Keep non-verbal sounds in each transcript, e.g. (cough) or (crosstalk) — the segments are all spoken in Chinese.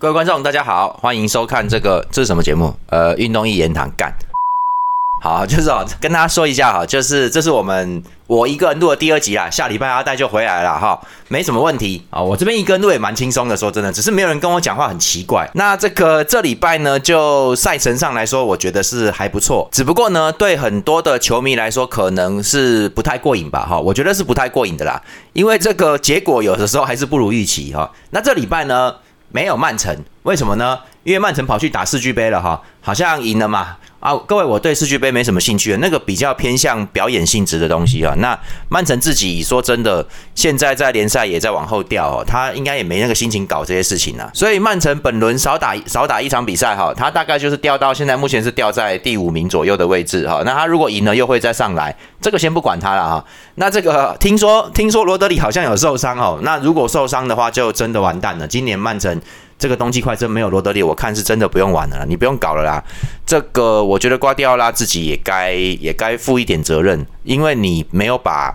各位观众，大家好，欢迎收看这个这是什么节目？呃，运动一言堂干。好，就是哦，跟大家说一下哈，就是这是我们我一个人录的第二集啦，下礼拜阿戴就回来了哈，没什么问题啊。我这边一个人录也蛮轻松的，说真的，只是没有人跟我讲话，很奇怪。那这个这礼拜呢，就赛程上来说，我觉得是还不错，只不过呢，对很多的球迷来说，可能是不太过瘾吧哈。我觉得是不太过瘾的啦，因为这个结果有的时候还是不如预期哈。那这礼拜呢？没有曼城，为什么呢？因为曼城跑去打世俱杯了哈，好像赢了嘛。啊，各位，我对世俱杯没什么兴趣，那个比较偏向表演性质的东西啊。那曼城自己说真的，现在在联赛也在往后掉哦，他应该也没那个心情搞这些事情了。所以曼城本轮少打少打一场比赛哈，他大概就是掉到现在目前是掉在第五名左右的位置哈。那他如果赢了又会再上来，这个先不管他了哈。那这个听说听说罗德里好像有受伤哦，那如果受伤的话就真的完蛋了。今年曼城。这个冬季快车没有罗德里，我看是真的不用玩了，你不用搞了啦。这个我觉得瓜迪奥拉自己也该也该负一点责任，因为你没有把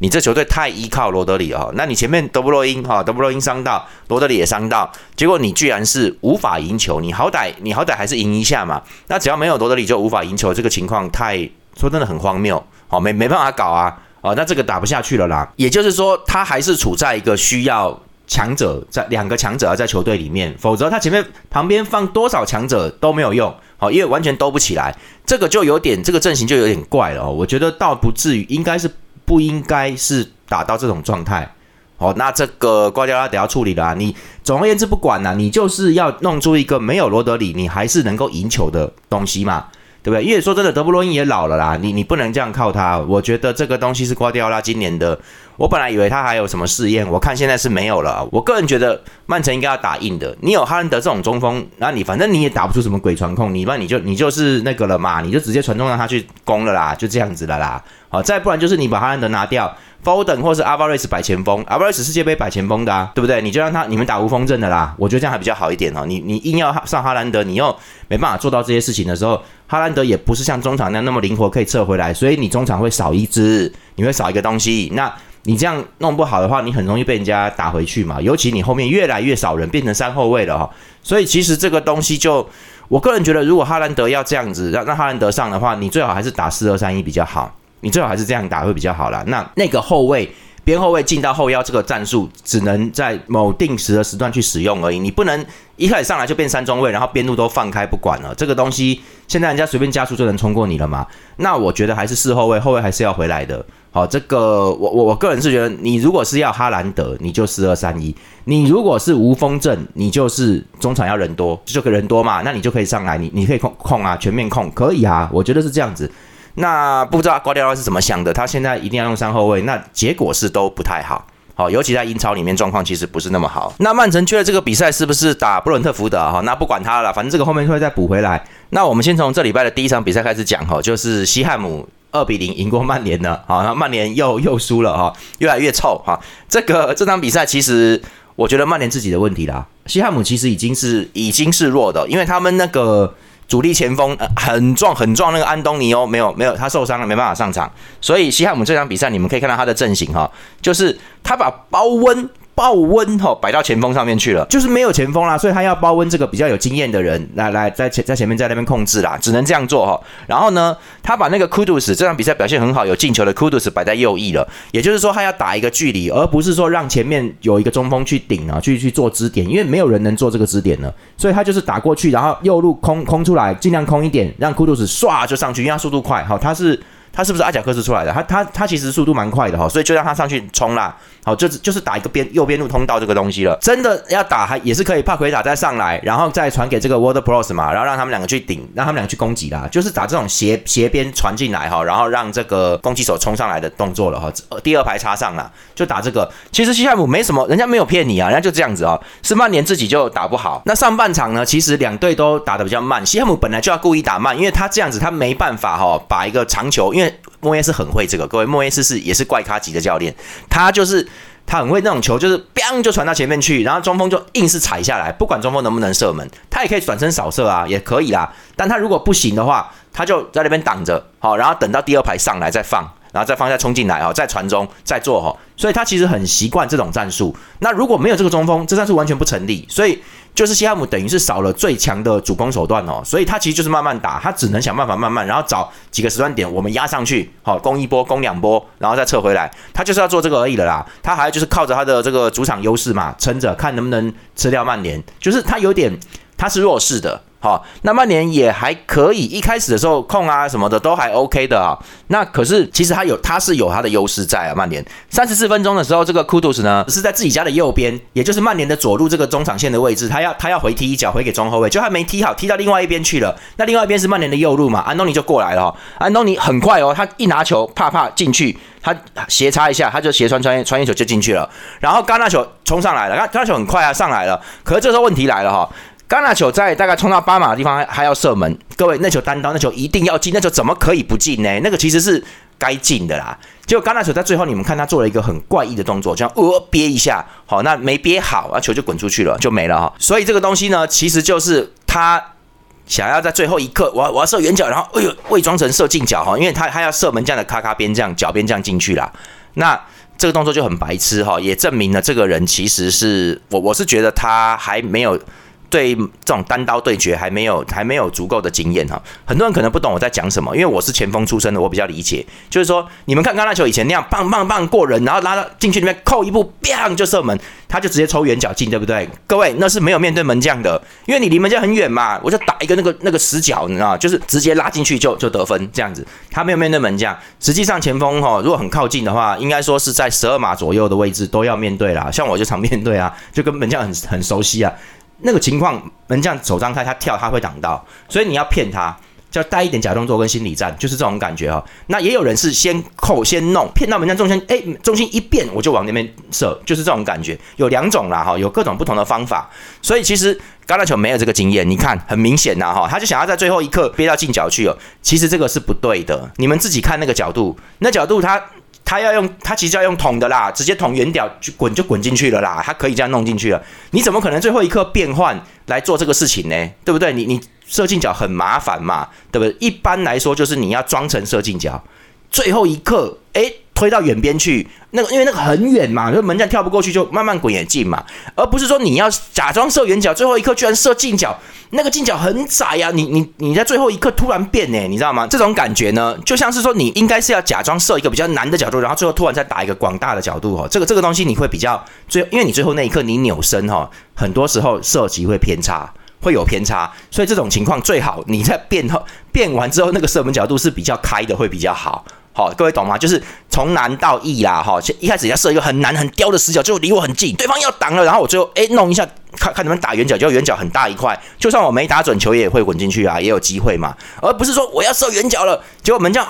你这球队太依靠罗德里哦。那你前面德布罗因哈，德布罗因伤到，罗德里也伤到，结果你居然是无法赢球，你好歹你好歹还是赢一下嘛。那只要没有罗德里就无法赢球，这个情况太说真的很荒谬，好没没办法搞啊，哦那这个打不下去了啦。也就是说，他还是处在一个需要。强者在两个强者要在球队里面，否则他前面旁边放多少强者都没有用，好，因为完全兜不起来，这个就有点这个阵型就有点怪了哦。我觉得倒不至于，应该是不应该是打到这种状态，好，那这个瓜迪奥拉得要处理了。你总而言之不管了，你就是要弄出一个没有罗德里，你还是能够赢球的东西嘛。对不对？因为说真的，德布罗因也老了啦，你你不能这样靠他。我觉得这个东西是瓜迪奥拉今年的。我本来以为他还有什么试验，我看现在是没有了。我个人觉得曼城应该要打硬的。你有哈兰德这种中锋，那你反正你也打不出什么鬼传控，你那你就你就是那个了嘛，你就直接传中让他去攻了啦，就这样子了啦。好，再不然就是你把哈兰德拿掉。Foden 或是阿巴瑞斯摆前锋，阿巴瑞斯世界杯摆前锋的啊，对不对？你就让他你们打无锋阵的啦，我觉得这样还比较好一点哦。你你硬要上哈兰德，你又没办法做到这些事情的时候，哈兰德也不是像中场那样那么灵活可以撤回来，所以你中场会少一支，你会少一个东西。那你这样弄不好的话，你很容易被人家打回去嘛。尤其你后面越来越少人，变成三后卫了哈。所以其实这个东西就，我个人觉得，如果哈兰德要这样子让让哈兰德上的话，你最好还是打四二三一比较好。你最好还是这样打会比较好啦。那那个后卫边后卫进到后腰这个战术，只能在某定时的时段去使用而已。你不能一开始上来就变三中卫，然后边路都放开不管了。这个东西现在人家随便加速就能冲过你了嘛？那我觉得还是四后卫，后卫还是要回来的。好，这个我我我个人是觉得，你如果是要哈兰德，你就四二三一；你如果是无锋阵，你就是中场要人多，就个人多嘛，那你就可以上来，你你可以控控啊，全面控可以啊。我觉得是这样子。那不知道瓜迪奥拉是怎么想的？他现在一定要用三后卫，那结果是都不太好。好，尤其在英超里面状况其实不是那么好。那曼城缺了这个比赛是不是打布伦特福德？哈，那不管他了，反正这个后面会再补回来。那我们先从这礼拜的第一场比赛开始讲哈，就是西汉姆二比零赢过曼联的。好，那曼联又又输了哈，越来越臭哈。这个这场比赛其实我觉得曼联自己的问题啦。西汉姆其实已经是已经是弱的，因为他们那个。主力前锋呃很壮很壮，那个安东尼哦，没有没有，他受伤了，没办法上场。所以西汉姆这场比赛，你们可以看到他的阵型哈，就是他把包温。包温哈摆到前锋上面去了，就是没有前锋啦，所以他要包温这个比较有经验的人来来在前在前面在那边控制啦，只能这样做哈。然后呢，他把那个库杜斯这场比赛表现很好，有进球的库杜斯摆在右翼了，也就是说他要打一个距离，而不是说让前面有一个中锋去顶啊，去去做支点，因为没有人能做这个支点了，所以他就是打过去，然后右路空空出来，尽量空一点，让库杜斯唰就上去，因为他速度快哈，他是。他是不是阿贾克斯出来的？他他他其实速度蛮快的哈，所以就让他上去冲啦。好，就是就是打一个边右边路通道这个东西了。真的要打还也是可以，帕奎塔再上来，然后再传给这个 Water Pros 嘛，然后让他们两个去顶，让他们两个去攻击啦。就是打这种斜斜边传进来哈，然后让这个攻击手冲上来的动作了哈。第二排插上了，就打这个。其实西汉姆没什么，人家没有骗你啊，人家就这样子啊。是曼联自己就打不好。那上半场呢，其实两队都打的比较慢。西汉姆本来就要故意打慢，因为他这样子他没办法哈，把一个长球，因为莫耶斯很会这个，各位莫耶斯是也是怪咖级的教练，他就是他很会那种球，就是 biang 就传到前面去，然后中锋就硬是踩下来，不管中锋能不能射门，他也可以转身扫射啊，也可以啦。但他如果不行的话，他就在那边挡着，好，然后等到第二排上来再放。然后再放下冲进来哈，再传中再做哈，所以他其实很习惯这种战术。那如果没有这个中锋，这战术完全不成立。所以就是西汉姆等于是少了最强的主攻手段哦，所以他其实就是慢慢打，他只能想办法慢慢，然后找几个时段点我们压上去，好攻一波攻两波，然后再撤回来，他就是要做这个而已了啦。他还就是靠着他的这个主场优势嘛，撑着看能不能吃掉曼联，就是他有点他是弱势的。好，那曼联也还可以，一开始的时候控啊什么的都还 OK 的啊。那可是其实他有，他是有他的优势在啊。曼联三十四分钟的时候，这个库杜斯呢是在自己家的右边，也就是曼联的左路这个中场线的位置，他要他要回踢一脚回给中后卫，就还没踢好，踢到另外一边去了。那另外一边是曼联的右路嘛，安东尼就过来了。安东尼很快哦，他一拿球啪啪进去，他斜插一下，他就斜穿穿穿越球就进去了。然后戛纳球冲上来了，戛纳球很快啊上来了。可是这时候问题来了哈。戛纳球在大概冲到八码的地方还要射门，各位那球单刀，那球一定要进，那球怎么可以不进呢？那个其实是该进的啦。结果戛纳球在最后你们看他做了一个很怪异的动作，这样呃憋一下，好，那没憋好，啊球就滚出去了，就没了哈。所以这个东西呢，其实就是他想要在最后一刻，我我要射远角，然后哎呦伪装成射进角哈，因为他他要射门这样的咔咔边这样脚边这样进去啦。那这个动作就很白痴哈，也证明了这个人其实是我我是觉得他还没有。对这种单刀对决还没有还没有足够的经验哈，很多人可能不懂我在讲什么，因为我是前锋出身的，我比较理解。就是说，你们看橄榄球以前那样棒棒棒过人，然后拉到进去里面扣一步，bang 就射门，他就直接抽远角进，对不对？各位那是没有面对门将的，因为你离门将很远嘛，我就打一个那个那个死角，你知道就是直接拉进去就就得分这样子。他没有面对门将，实际上前锋哈，如果很靠近的话，应该说是在十二码左右的位置都要面对啦。像我就常面对啊，就跟门将很很熟悉啊。那个情况，门将手张开，他跳，他会挡到，所以你要骗他，叫带一点假动作跟心理战，就是这种感觉哈。那也有人是先扣先弄，骗到门将重心，哎，重心一变，我就往那边射，就是这种感觉。有两种啦哈，有各种不同的方法。所以其实橄榄球没有这个经验，你看很明显呐哈，他就想要在最后一刻憋到近角去哦。其实这个是不对的，你们自己看那个角度，那角度他。他要用，他其实要用捅的啦，直接捅圆角就滚就滚进去了啦，他可以这样弄进去了。你怎么可能最后一刻变换来做这个事情呢？对不对？你你射进角很麻烦嘛，对不对？一般来说就是你要装成射进角，最后一刻，哎。推到远边去，那个因为那个很远嘛，就门将跳不过去，就慢慢滚也进嘛，而不是说你要假装射远角，最后一刻居然射近角，那个近角很窄呀，你你你在最后一刻突然变呢，你知道吗？这种感觉呢，就像是说你应该是要假装射一个比较难的角度，然后最后突然再打一个广大的角度哈，这个这个东西你会比较最，因为你最后那一刻你扭身哈，很多时候射击会偏差，会有偏差，所以这种情况最好你在变后变完之后，那个射门角度是比较开的，会比较好。好，各位懂吗？就是从难到易啦，哈，一开始要设一个很难很刁的死角，就离我很近，对方要挡了，然后我最后哎弄一下，看看能不能打圆角，就圆角很大一块，就算我没打准球也会滚进去啊，也有机会嘛，而不是说我要射圆角了，结果门将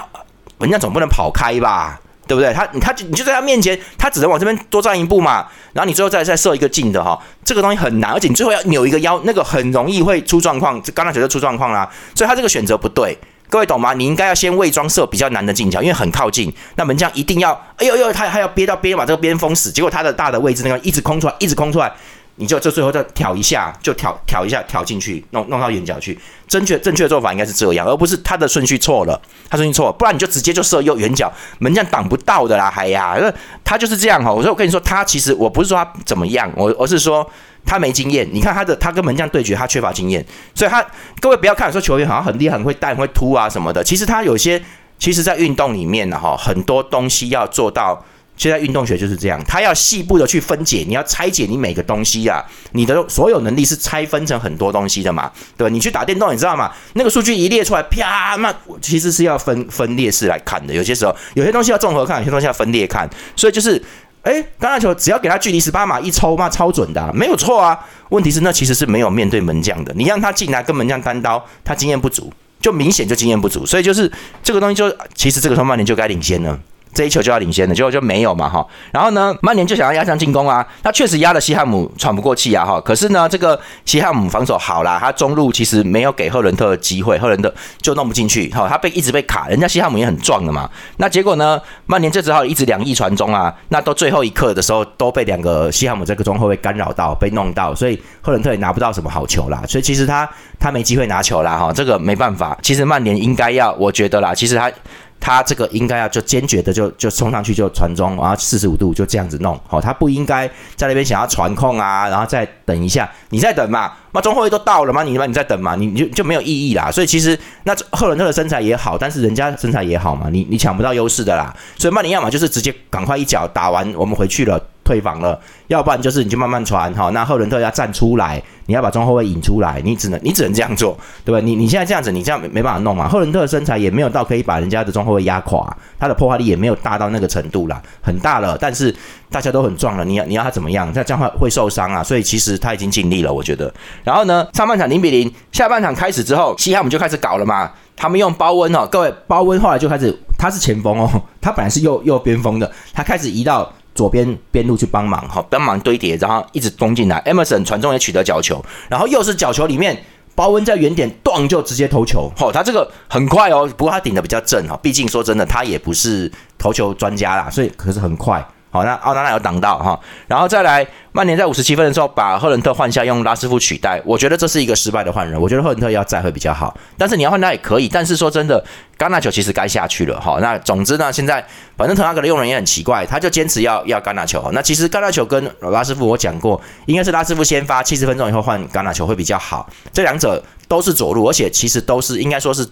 门将总不能跑开吧，对不对？他他就你就在他面前，他只能往这边多站一步嘛，然后你最后再再射一个近的哈，这个东西很难，而且你最后要扭一个腰，那个很容易会出状况，刚才觉得出状况啦，所以他这个选择不对。各位懂吗？你应该要先伪装射比较难的近角，因为很靠近，那门将一定要，哎呦呦，他他要憋到边把这个边封死，结果他的大的位置那个一直空出来，一直空出来，你就就最后再挑一下，就挑挑一下挑进去，弄弄到眼角去。正确正确的做法应该是这样，而不是他的顺序错了，他顺序错，了，不然你就直接就射右远角，门将挡不到的啦。哎呀，他就是这样哈。我说我跟你说，他其实我不是说他怎么样，我而是说。他没经验，你看他的，他跟门将对决，他缺乏经验，所以他各位不要看说球员好像很厉害，很会带，很会突啊什么的，其实他有些，其实在运动里面呢哈，很多东西要做到，现在运动学就是这样，他要细部的去分解，你要拆解你每个东西啊，你的所有能力是拆分成很多东西的嘛，对吧？你去打电动，你知道吗？那个数据一列出来，啪，那其实是要分分列式来看的，有些时候有些东西要综合看，有些东西要分裂看，所以就是。哎，橄榄球只要给他距离十八码一抽嘛，超准的，没有错啊。问题是那其实是没有面对门将的，你让他进来跟门将单刀，他经验不足，就明显就经验不足，所以就是这个东西就其实这个时候曼联就该领先了。这一球就要领先的，结果就没有嘛哈。然后呢，曼联就想要压上进攻啊，他确实压了西汉姆喘不过气啊哈。可是呢，这个西汉姆防守好啦，他中路其实没有给赫伦特机会，赫伦特就弄不进去哈。他被一直被卡，人家西汉姆也很壮的嘛。那结果呢，曼联就只好一直两翼传中啊。那到最后一刻的时候，都被两个西汉姆这个中后卫干扰到，被弄到，所以赫伦特也拿不到什么好球啦。所以其实他他没机会拿球啦哈。这个没办法，其实曼联应该要，我觉得啦，其实他。他这个应该要就坚决的就就冲上去就传中，然后四十五度就这样子弄，好，他不应该在那边想要传控啊，然后再等一下，你再等嘛，那中后卫都到了嘛？你嘛你再等嘛，你你就就没有意义啦。所以其实那赫伦特的身材也好，但是人家身材也好嘛，你你抢不到优势的啦。所以曼联要么就是直接赶快一脚打完，我们回去了。退防了，要不然就是你就慢慢传哈。那赫伦特要站出来，你要把中后卫引出来，你只能你只能这样做，对吧？你你现在这样子，你这样没办法弄嘛。赫伦特的身材也没有到可以把人家的中后卫压垮，他的破坏力也没有大到那个程度啦，很大了。但是大家都很壮了，你要你要他怎么样？那这样会会受伤啊。所以其实他已经尽力了，我觉得。然后呢，上半场零比零，下半场开始之后，西汉姆就开始搞了嘛。他们用包温哦，各位包温后来就开始，他是前锋哦，他本来是右右边锋的，他开始移到。左边边路去帮忙，哈，帮忙堆叠，然后一直攻进来。Emerson 传中也取得角球，然后又是角球里面，包温在原点断就直接投球，吼，他这个很快哦，不过他顶的比较正哈，毕竟说真的，他也不是投球专家啦，所以可是很快。好，那奥纳纳有挡到哈，然后再来，曼联在五十七分的时候把赫伦特换下，用拉师傅取代，我觉得这是一个失败的换人，我觉得赫伦特要再会比较好，但是你要换他也可以，但是说真的，冈纳球其实该下去了哈。那总之呢，现在反正滕哈格的用人也很奇怪，他就坚持要要冈纳球。那其实冈纳球跟拉师傅我讲过，应该是拉师傅先发，七十分钟以后换冈纳球会比较好。这两者都是左路，而且其实都是应该说是。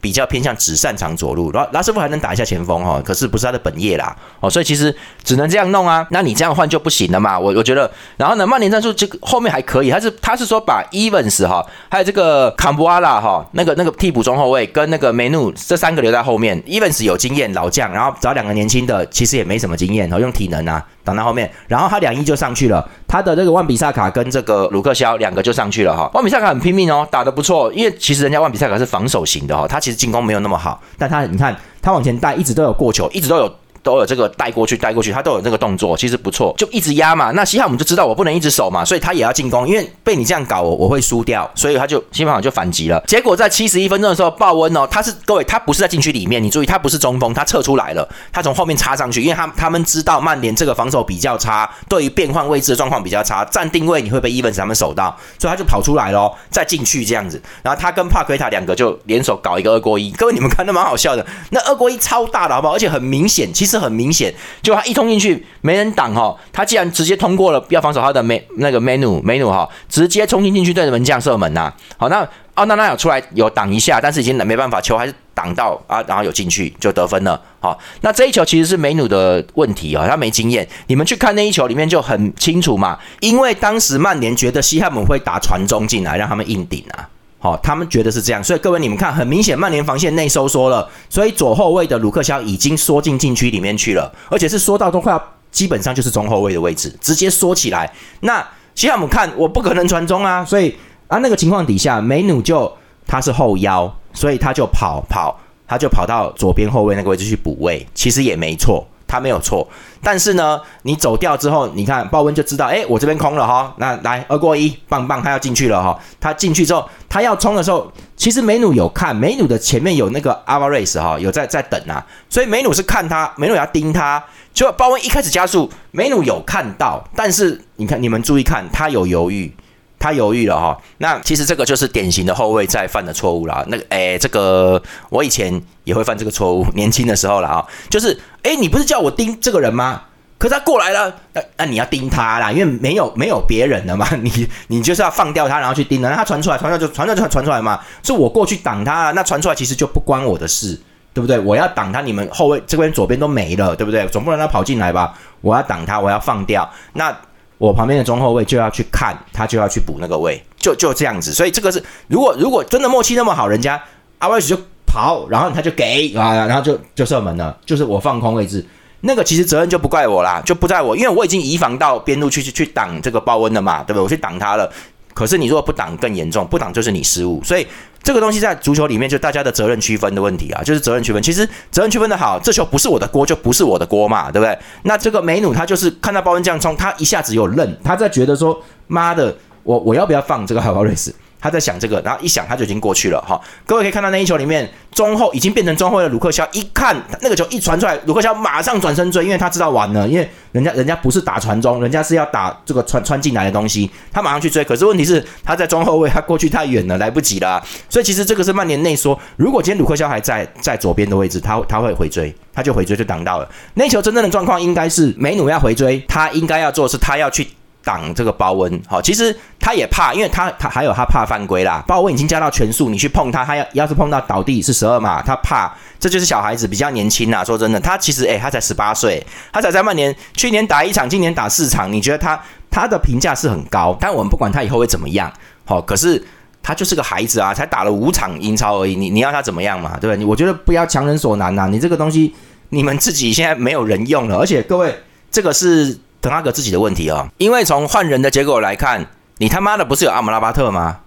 比较偏向只擅长左路，拉拉师傅还能打一下前锋哈，可是不是他的本业啦哦，所以其实只能这样弄啊。那你这样换就不行了嘛？我我觉得，然后呢，曼联战术这个后面还可以，他是他是说把 Evans 哈，还有这个坎布阿拉哈，那个那个替补中后卫跟那个梅努这三个留在后面，Evans 有经验老将，然后找两个年轻的，其实也没什么经验，然后用体能啊。挡在后面，然后他两翼就上去了。他的这个万比萨卡跟这个鲁克肖两个就上去了哈。万比萨卡很拼命哦，打得不错。因为其实人家万比萨卡是防守型的哈，他其实进攻没有那么好，但他你看他往前带，一直都有过球，一直都有。都有这个带过去带过去，他都有这个动作，其实不错，就一直压嘛。那西汉姆就知道我不能一直守嘛，所以他也要进攻，因为被你这样搞，我我会输掉，所以他就西汉姆就反击了。结果在七十一分钟的时候，鲍温哦，他是各位，他不是在禁区里面，你注意，他不是中锋，他撤出来了，他从后面插上去，因为他他们知道曼联这个防守比较差，对于变换位置的状况比较差，站定位你会被伊文斯他们守到，所以他就跑出来了，再进去这样子，然后他跟帕奎塔两个就联手搞一个二过一，各位你们看那蛮好笑的，那二过一超大的好不好？而且很明显，其实是很明显。就他一冲进去，没人挡哈，他既然直接通过了，要防守他的梅那个梅努梅努哈，直接冲进进去对着门将射门呐。好，那奥纳纳有出来有挡一下，但是已经没办法，球还是挡到啊，然后有进去就得分了。好，那这一球其实是梅努的问题啊，他没经验。你们去看那一球里面就很清楚嘛，因为当时曼联觉得西汉姆会打传中进来，让他们硬顶啊。好，他们觉得是这样，所以各位你们看，很明显曼联防线内收缩了，所以左后卫的鲁克肖已经缩进禁区里面去了，而且是缩到都快要基本上就是中后卫的位置，直接缩起来。那现在我们看我不可能传中啊，所以啊那个情况底下，梅努就他是后腰，所以他就跑跑，他就跑到左边后卫那个位置去补位，其实也没错。他没有错，但是呢，你走掉之后，你看鲍温就知道，哎，我这边空了哈，那来二过一，棒棒，他要进去了哈。他进去之后，他要冲的时候，其实梅努有看，梅努的前面有那个阿瓦瑞斯哈，有在在等啊，所以梅努是看他，梅努要盯他。就鲍温一开始加速，梅努有看到，但是你看你们注意看，他有犹豫。他犹豫了哈，那其实这个就是典型的后卫在犯的错误啦。那个，哎，这个我以前也会犯这个错误，年轻的时候了啊，就是，哎，你不是叫我盯这个人吗？可是他过来了，那那你要盯他啦，因为没有没有别人了嘛，(laughs) 你你就是要放掉他，然后去盯他。他传出来，传出来就传出来就传出来嘛，是我过去挡他，那传出来其实就不关我的事，对不对？我要挡他，你们后卫这边左边都没了，对不对？总不能让他跑进来吧？我要挡他，我要放掉那。我旁边的中后卫就要去看，他就要去补那个位，就就这样子。所以这个是，如果如果真的默契那么好，人家阿威斯就跑，然后他就给啊，然后就就射门了。就是我放空位置，那个其实责任就不怪我啦，就不在我，因为我已经移防到边路去去去挡这个鲍温了嘛，对不对？我去挡他了。可是你如果不挡更严重，不挡就是你失误。所以。这个东西在足球里面就大家的责任区分的问题啊，就是责任区分。其实责任区分的好，这球不是我的锅就不是我的锅嘛，对不对？那这个梅努他就是看到鲍恩这样冲，他一下子有愣，他在觉得说妈的，我我要不要放这个海沃瑞斯？他在想这个，然后一想他就已经过去了哈。各位可以看到那一球里面，中后已经变成中后卫的鲁克肖，一看那个球一传出来，鲁克肖马上转身追，因为他知道完了，因为人家人家不是打传中，人家是要打这个穿穿进来的东西，他马上去追。可是问题是他在中后卫，他过去太远了，来不及了。所以其实这个是曼联内说。如果今天鲁克肖还在在左边的位置，他他会回追，他就回追就挡到了。那球真正的状况应该是梅努要回追，他应该要做是他要去。挡这个包温，好，其实他也怕，因为他他还有他怕犯规啦。包温已经加到全速，你去碰他，他要要是碰到倒地是十二码，他怕，这就是小孩子比较年轻呐。说真的，他其实诶，他才十八岁，他才在曼联，去年打一场，今年打四场，你觉得他他的评价是很高？但我们不管他以后会怎么样，好，可是他就是个孩子啊，才打了五场英超而已，你你要他怎么样嘛？对不对？我觉得不要强人所难呐，你这个东西你们自己现在没有人用了，而且各位这个是。滕哈格自己的问题哦，因为从换人的结果来看，你他妈的不是有阿姆拉巴特吗？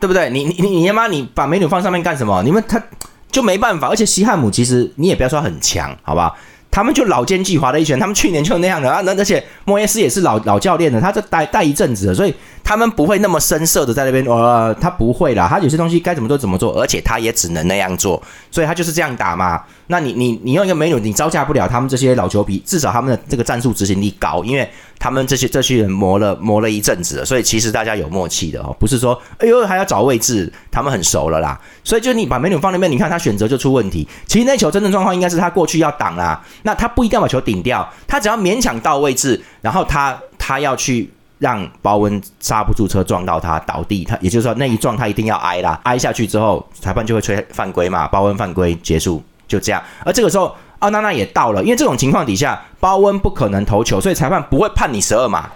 对不对？你你你你他妈你把美女放上面干什么？你们他就没办法，而且西汉姆其实你也不要说很强，好吧？他们就老奸巨猾的一群，他们去年就那样的啊，那而且莫耶斯也是老老教练的，他这待待一阵子了，所以他们不会那么深色的在那边，呃，他不会啦，他有些东西该怎么做怎么做，而且他也只能那样做，所以他就是这样打嘛。那你你你用一个美女，你招架不了他们这些老球皮，至少他们的这个战术执行力高，因为他们这些这些人磨了磨了一阵子了，所以其实大家有默契的哦，不是说哎呦还要找位置，他们很熟了啦。所以就你把美女放那边，你看他选择就出问题。其实那球真正状况应该是他过去要挡啦，那他不一定要把球顶掉，他只要勉强到位置，然后他他要去让包温刹不住车撞到他倒地，他也就是说那一撞他一定要挨啦，挨下去之后裁判就会吹犯规嘛，包温犯规结束。就这样，而这个时候奥娜娜也到了，因为这种情况底下，包温不可能投球，所以裁判不会判你十二码，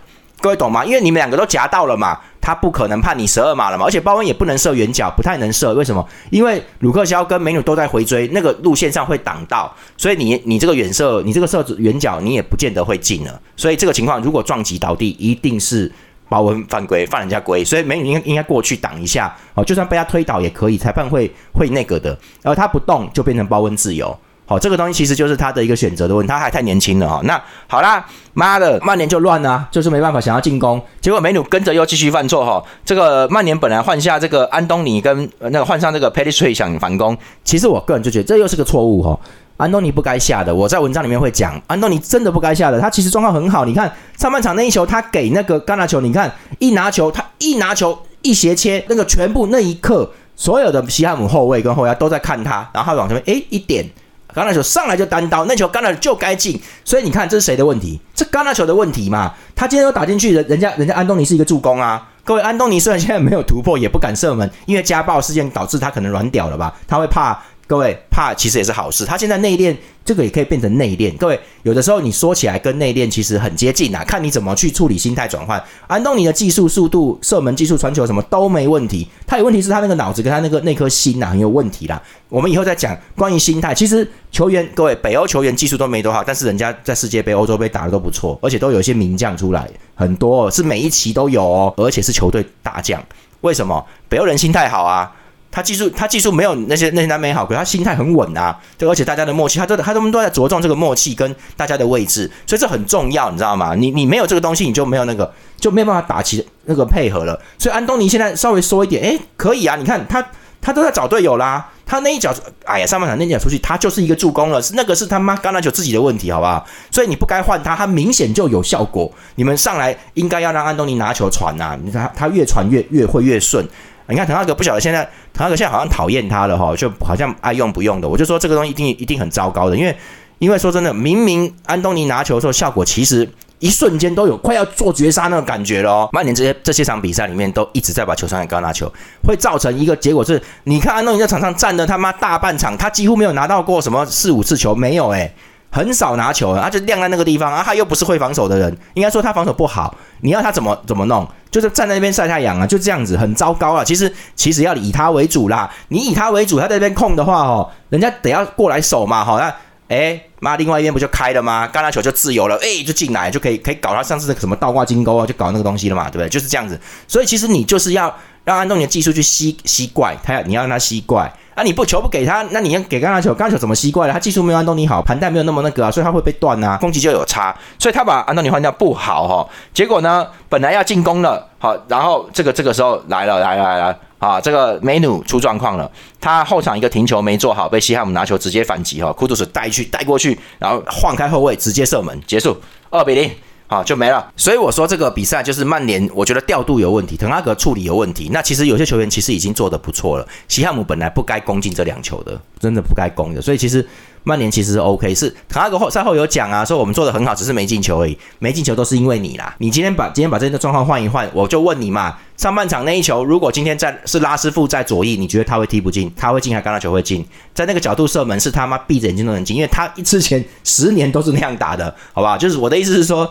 各位懂吗？因为你们两个都夹到了嘛，他不可能判你十二码了嘛，而且包温也不能射远角，不太能射，为什么？因为鲁克肖跟美女都在回追，那个路线上会挡到，所以你你这个远射，你这个射远角，你也不见得会进了，所以这个情况如果撞击倒地，一定是。包温犯规，犯人家规，所以美女应该应该过去挡一下哦，就算被他推倒也可以，裁判会会那个的，而他不动就变成包温自由，好，这个东西其实就是他的一个选择的问题，他还太年轻了哈。那好啦，妈的，曼联就乱了，就是没办法想要进攻，结果美女跟着又继续犯错哈。这个曼联本来换下这个安东尼跟那个换上这个 p e t i t r y 想反攻，其实我个人就觉得这又是个错误哈。安东尼不该下的，我在文章里面会讲，安东尼真的不该下的。他其实状况很好，你看上半场那一球，他给那个刚拿球，你看一拿球，他一拿球一斜切，那个全部那一刻，所有的西汉姆后卫跟后腰都在看他，然后他往这边诶一点，橄榄球上来就单刀，那球橄榄球就该进，所以你看这是谁的问题？这橄榄球的问题嘛？他今天都打进去，人人家人家安东尼是一个助攻啊。各位，安东尼虽然现在没有突破，也不敢射门，因为家暴事件导致他可能软屌了吧？他会怕。各位怕其实也是好事，他现在内敛，这个也可以变成内敛。各位有的时候你说起来跟内敛其实很接近啊，看你怎么去处理心态转换。安东尼的技术、速度、射门技术、传球什么都没问题，他有问题是他那个脑子跟他那个那颗心呐很有问题啦。我们以后再讲关于心态。其实球员，各位北欧球员技术都没多好，但是人家在世界杯、欧洲杯打的都不错，而且都有一些名将出来，很多是每一期都有哦，而且是球队大将。为什么北欧人心态好啊？他技术，他技术没有那些那些南美好，可是他心态很稳啊，对，而且大家的默契，他都他他们都在着重这个默契跟大家的位置，所以这很重要，你知道吗？你你没有这个东西，你就没有那个，就没有办法打起那个配合了。所以安东尼现在稍微缩一点，诶，可以啊，你看他他都在找队友啦，他那一脚，哎呀，上半场那一脚出去，他就是一个助攻了，是那个是他妈橄榄球自己的问题，好不好？所以你不该换他，他明显就有效果。你们上来应该要让安东尼拿球传呐，你看他越传越越会越顺。你看滕哈格不晓得现在滕哈格现在好像讨厌他了哈，就好像爱用不用的。我就说这个东西一定一定很糟糕的，因为因为说真的，明明安东尼拿球的时候效果其实一瞬间都有快要做绝杀那种感觉了哦。曼联这些这些场比赛里面都一直在把球传给高拿球，会造成一个结果是，你看安东尼在场上站的他妈大半场，他几乎没有拿到过什么四五次球，没有诶。很少拿球，他就晾在那个地方啊，他又不是会防守的人，应该说他防守不好，你要他怎么怎么弄？就是站在那边晒太阳啊，就这样子，很糟糕啊。其实其实要以他为主啦，你以他为主，他在那边控的话哦，人家得要过来守嘛，好，那哎妈，另外一边不就开了吗？橄榄球就自由了，哎，就进来就可以可以搞他上次的什么倒挂金钩啊，就搞那个东西了嘛，对不对？就是这样子。所以其实你就是要让安东尼的技术去吸吸怪，他要你要让他吸怪。啊！你不球不给他，那你要给橄榄球，橄榄球怎么吸怪了？他技术没有安东尼好，盘带没有那么那个啊，所以他会被断啊，攻击就有差，所以他把安东尼换掉不好哈。结果呢，本来要进攻了，好，然后这个这个时候来了来了来了，啊，这个梅努出状况了，他后场一个停球没做好，被西汉姆拿球直接反击哈，库杜斯带去带过去，然后晃开后卫直接射门结束，二比零。啊，就没了。所以我说这个比赛就是曼联，我觉得调度有问题，滕哈格处理有问题。那其实有些球员其实已经做得不错了。西汉姆本来不该攻进这两球的，真的不该攻的。所以其实曼联其实是 OK，是滕哈格后赛后有讲啊，说我们做的很好，只是没进球而已。没进球都是因为你啦。你今天把今天把这个状况换一换，我就问你嘛，上半场那一球，如果今天在是拉师傅在左翼，你觉得他会踢不进？他会进还是刚球会进？在那个角度射门是他妈闭着眼睛都能进，因为他之前十年都是那样打的，好不好？就是我的意思是说。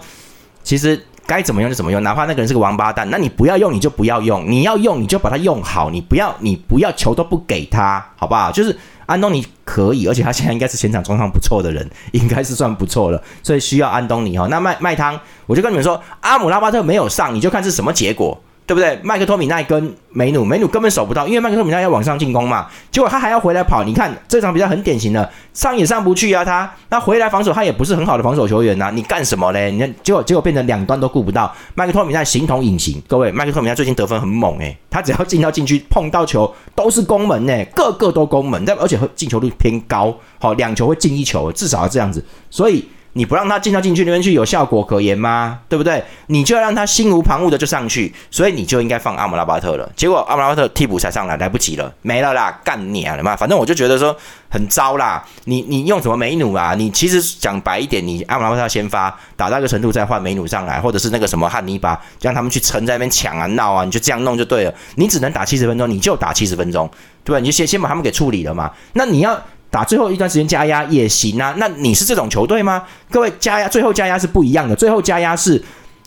其实该怎么用就怎么用，哪怕那个人是个王八蛋，那你不要用你就不要用，你要用你就把它用好，你不要你不要球都不给他，好不好？就是安东尼可以，而且他现在应该是前场状况不错的人，(laughs) 应该是算不错了，所以需要安东尼哈。那麦麦汤，我就跟你们说，阿姆拉巴特没有上，你就看是什么结果。对不对？麦克托米奈跟梅努，梅努根本守不到，因为麦克托米奈要往上进攻嘛。结果他还要回来跑。你看这场比赛很典型的，上也上不去啊。他那回来防守，他也不是很好的防守球员呐。你干什么嘞？你看结果结果变成两端都顾不到。麦克托米奈形同隐形。各位，麦克托米奈最近得分很猛诶，他只要进到禁区碰到球都是攻门诶，个个都攻门，但而且进球率偏高。好，两球会进一球，至少要这样子。所以。你不让他进到禁区那边去有效果可言吗？对不对？你就要让他心无旁骛的就上去，所以你就应该放阿姆拉巴特了。结果阿姆拉巴特替补才上来，来不及了，没了啦，干你啊了嘛！反正我就觉得说很糟啦。你你用什么梅努啊？你其实讲白一点，你阿姆拉巴特先发打到一个程度再换梅努上来，或者是那个什么汉尼拔，让他们去撑在那边抢啊闹啊，你就这样弄就对了。你只能打七十分钟，你就打七十分钟，对吧？你就先先把他们给处理了嘛。那你要。打最后一段时间加压也行啊，那你是这种球队吗？各位加压，最后加压是不一样的。最后加压是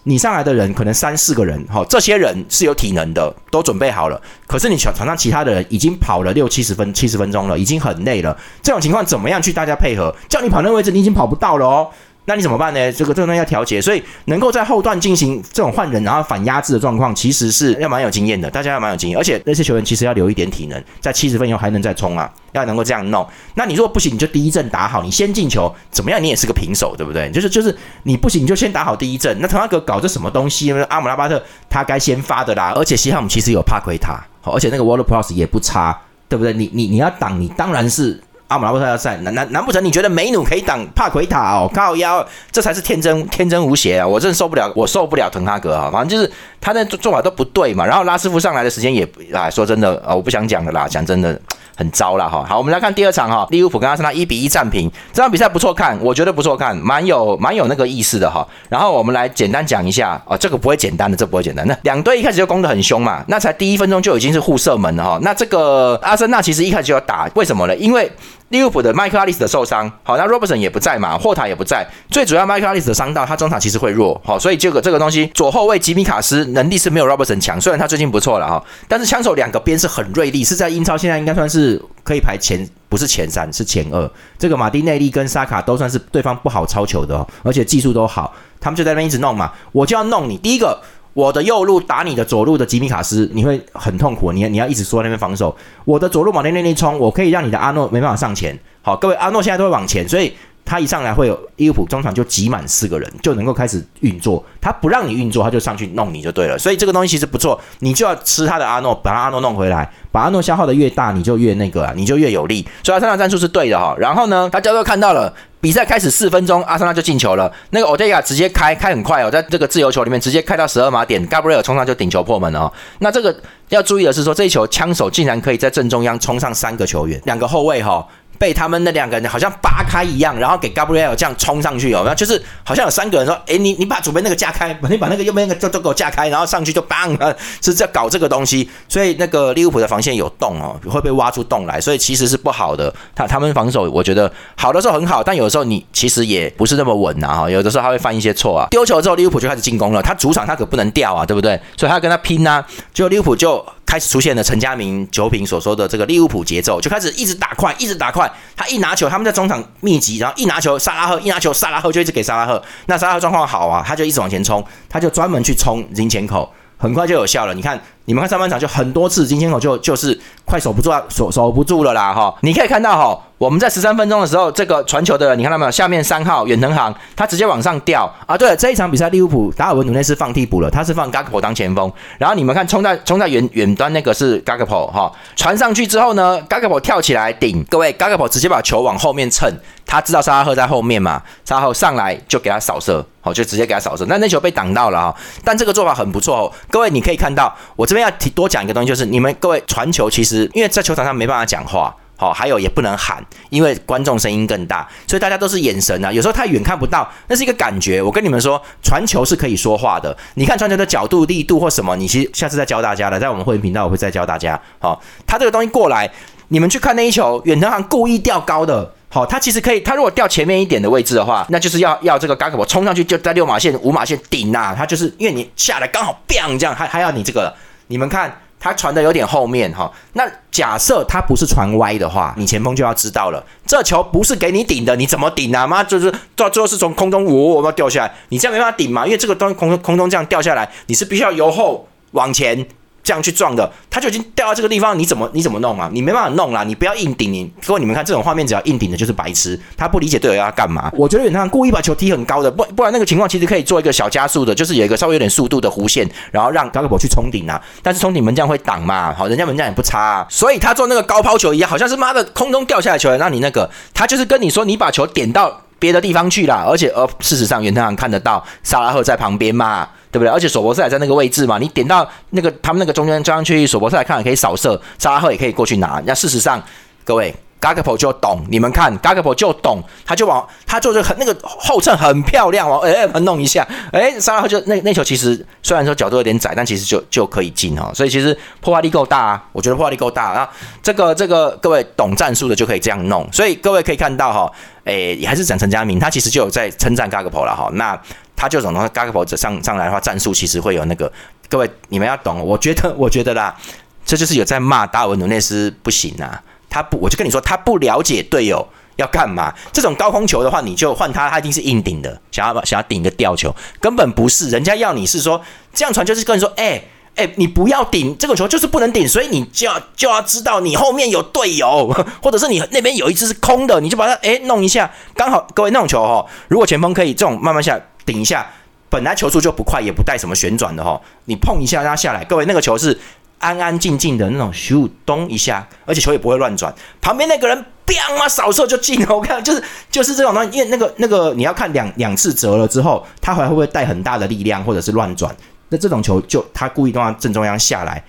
你上来的人可能三四个人，哈，这些人是有体能的，都准备好了。可是你场场上其他的人已经跑了六七十分、七十分钟了，已经很累了。这种情况怎么样去大家配合？叫你跑那个位置，你已经跑不到了哦。那你怎么办呢？这个这个东西要调节，所以能够在后段进行这种换人然后反压制的状况，其实是要蛮有经验的。大家要蛮有经验，而且那些球员其实要留一点体能，在七十分以后还能再冲啊，要能够这样弄。那你如果不行，你就第一阵打好，你先进球，怎么样？你也是个平手，对不对？就是就是你不行，你就先打好第一阵。那滕哈格搞这什么东西？阿姆拉巴特他该先发的啦。而且西汉姆其实有帕奎塔，而且那个 Water Plus 也不差，对不对？你你你要挡，你当然是。阿姆拉巴特要赛，难难难不成你觉得美努可以挡帕奎塔哦？靠腰，这才是天真天真无邪啊！我真受不了，我受不了滕哈格啊！反正就是他的做法都不对嘛。然后拉师傅上来的时间也啊，说真的啊，我不想讲了啦，讲真的。很糟了哈，好，我们来看第二场哈，利物浦跟阿森纳一比一战平，这场比赛不错看，我觉得不错看，蛮有蛮有那个意思的哈。然后我们来简单讲一下哦，这个不会简单的，这不会简单。那两队一开始就攻得很凶嘛，那才第一分钟就已经是互射门了哈。那这个阿森纳其实一开始就要打，为什么呢？因为利物浦的麦克阿利斯的受伤，好，那 Roberson 也不在嘛，霍塔也不在，最主要麦克阿利斯的伤到，他中场其实会弱，好，所以这个这个东西左后卫吉米卡斯能力是没有 Roberson 强，虽然他最近不错了哈，但是枪手两个边是很锐利，是在英超现在应该算是可以排前，不是前三，是前二。这个马丁内利跟沙卡都算是对方不好超球的，而且技术都好，他们就在那边一直弄嘛，我就要弄你。第一个。我的右路打你的左路的吉米卡斯，你会很痛苦。你你要一直说那边防守。我的左路往那那那冲，我可以让你的阿诺没办法上前。好，各位，阿诺现在都会往前，所以他一上来会有利物浦中场就挤满四个人，就能够开始运作。他不让你运作，他就上去弄你就对了。所以这个东西其实不错，你就要吃他的阿诺，把阿诺弄回来，把阿诺消耗的越大，你就越那个啊，你就越有利。所以阿三场战术是对的哈。然后呢，大家都看到了。比赛开始四分钟，阿森纳就进球了。那个欧德亚直接开开很快哦，在这个自由球里面直接开到十二码点，加布瑞尔冲上就顶球破门了。那这个要注意的是说，这一球枪手竟然可以在正中央冲上三个球员，两个后卫哈。被他们那两个人好像扒开一样，然后给 Gabriel 这样冲上去哦，然后就是好像有三个人说：“哎，你你把左边那个架开，(laughs) 你把那个右边那个都都给我架开，然后上去就棒啊，是在搞这个东西。”所以那个利物浦的防线有洞哦，会被挖出洞来，所以其实是不好的。他他们防守我觉得好的时候很好，但有的时候你其实也不是那么稳呐哈，有的时候他会犯一些错啊。丢球之后利物浦就开始进攻了，他主场他可不能掉啊，对不对？所以他要跟他拼呐，就利物浦就。开始出现了陈佳明九品所说的这个利物浦节奏，就开始一直打快，一直打快。他一拿球，他们在中场密集，然后一拿球，萨拉赫一拿球，萨拉赫就一直给萨拉赫。那萨拉赫状况好啊，他就一直往前冲，他就专门去冲零前口，很快就有效了。你看你们看上半场就很多次金钱口就就是快守不住啊，守守不住了啦哈！你可以看到哈，我们在十三分钟的时候，这个传球的你看到没有？下面三号远藤航他直接往上吊啊！对了，这一场比赛利物浦达尔文努内斯放替补了，他是放 Gakpo 当前锋，然后你们看冲在冲在远远端那个是 Gakpo 哈，传上去之后呢，Gakpo 跳起来顶，各位 Gakpo 直接把球往后面蹭，他知道沙拉赫在后面嘛，沙拉赫上来就给他扫射。好，就直接给他扫射，但那球被挡到了哈。但这个做法很不错哦，各位你可以看到，我这边要提多讲一个东西，就是你们各位传球，其实因为在球场上没办法讲话，好，还有也不能喊，因为观众声音更大，所以大家都是眼神啊，有时候太远看不到，那是一个感觉。我跟你们说，传球是可以说话的。你看传球的角度、力度或什么，你其实下次再教大家了，在我们会员频道我会再教大家。好，他这个东西过来，你们去看那一球，远藤航故意吊高的。好，他其实可以，他如果掉前面一点的位置的话，那就是要要这个 Gakpo 冲上去就在六码线、五码线顶呐，他就是因为你下来刚好 bang 这样，还还要你这个，你们看他传的有点后面哈。那假设他不是传歪的话，你前锋就要知道了，这球不是给你顶的，你怎么顶啊？妈就是到最后是从空中我我要掉下来，你这样没办法顶嘛，因为这个东西空空中这样掉下来，你是必须要由后往前。这样去撞的，他就已经掉到这个地方，你怎么你怎么弄啊？你没办法弄啦，你不要硬顶。你各位你们看这种画面，只要硬顶的就是白痴，他不理解队友要干嘛。我觉得远藤故意把球踢很高的，不不然那个情况其实可以做一个小加速的，就是有一个稍微有点速度的弧线，然后让高克博去冲顶啊。但是冲顶门将会挡嘛，好，人家门将也不差，啊，所以他做那个高抛球一样，好像是妈的空中掉下来球，让你那个他就是跟你说你把球点到别的地方去了，而且呃事实上远藤看得到萨拉赫在旁边嘛。对不对？而且索博斯也在那个位置嘛，你点到那个他们那个中间中央区域，索博斯来看也可以扫射，萨拉赫也可以过去拿。那事实上，各位 Gakpo 就懂，你们看 Gakpo 就懂，他就往他就是很那个后撤很漂亮往，哎，弄一下，哎，沙拉赫就那那球其实虽然说角度有点窄，但其实就就可以进哦。所以其实破坏力够大啊，我觉得破坏力够大啊。这个这个各位懂战术的就可以这样弄。所以各位可以看到哈，哎，还是讲陈家明，他其实就有在称赞 Gakpo 了哈。那他就从那 Gakpo 上上来的话，战术其实会有那个，各位你们要懂，我觉得我觉得啦，这就是有在骂达尔文努内斯不行啊，他不，我就跟你说，他不了解队友要干嘛。这种高空球的话，你就换他，他一定是硬顶的，想要想要顶个吊球，根本不是，人家要你是说这样传，就是跟你说，哎哎，你不要顶这个球，就是不能顶，所以你就要就要知道你后面有队友，(laughs) 或者是你那边有一只是空的，你就把它哎弄一下，刚好各位那种球哈，如果前锋可以这种慢慢下。顶一下，本来球速就不快，也不带什么旋转的哈。你碰一下让它下来，各位那个球是安安静静的那种咻咚一下，而且球也不会乱转。旁边那个人砰啊扫射就进了，我看就是就是这种东西，因为那个那个你要看两两次折了之后，他还会不会带很大的力量或者是乱转？那这种球就他故意都让正中央下来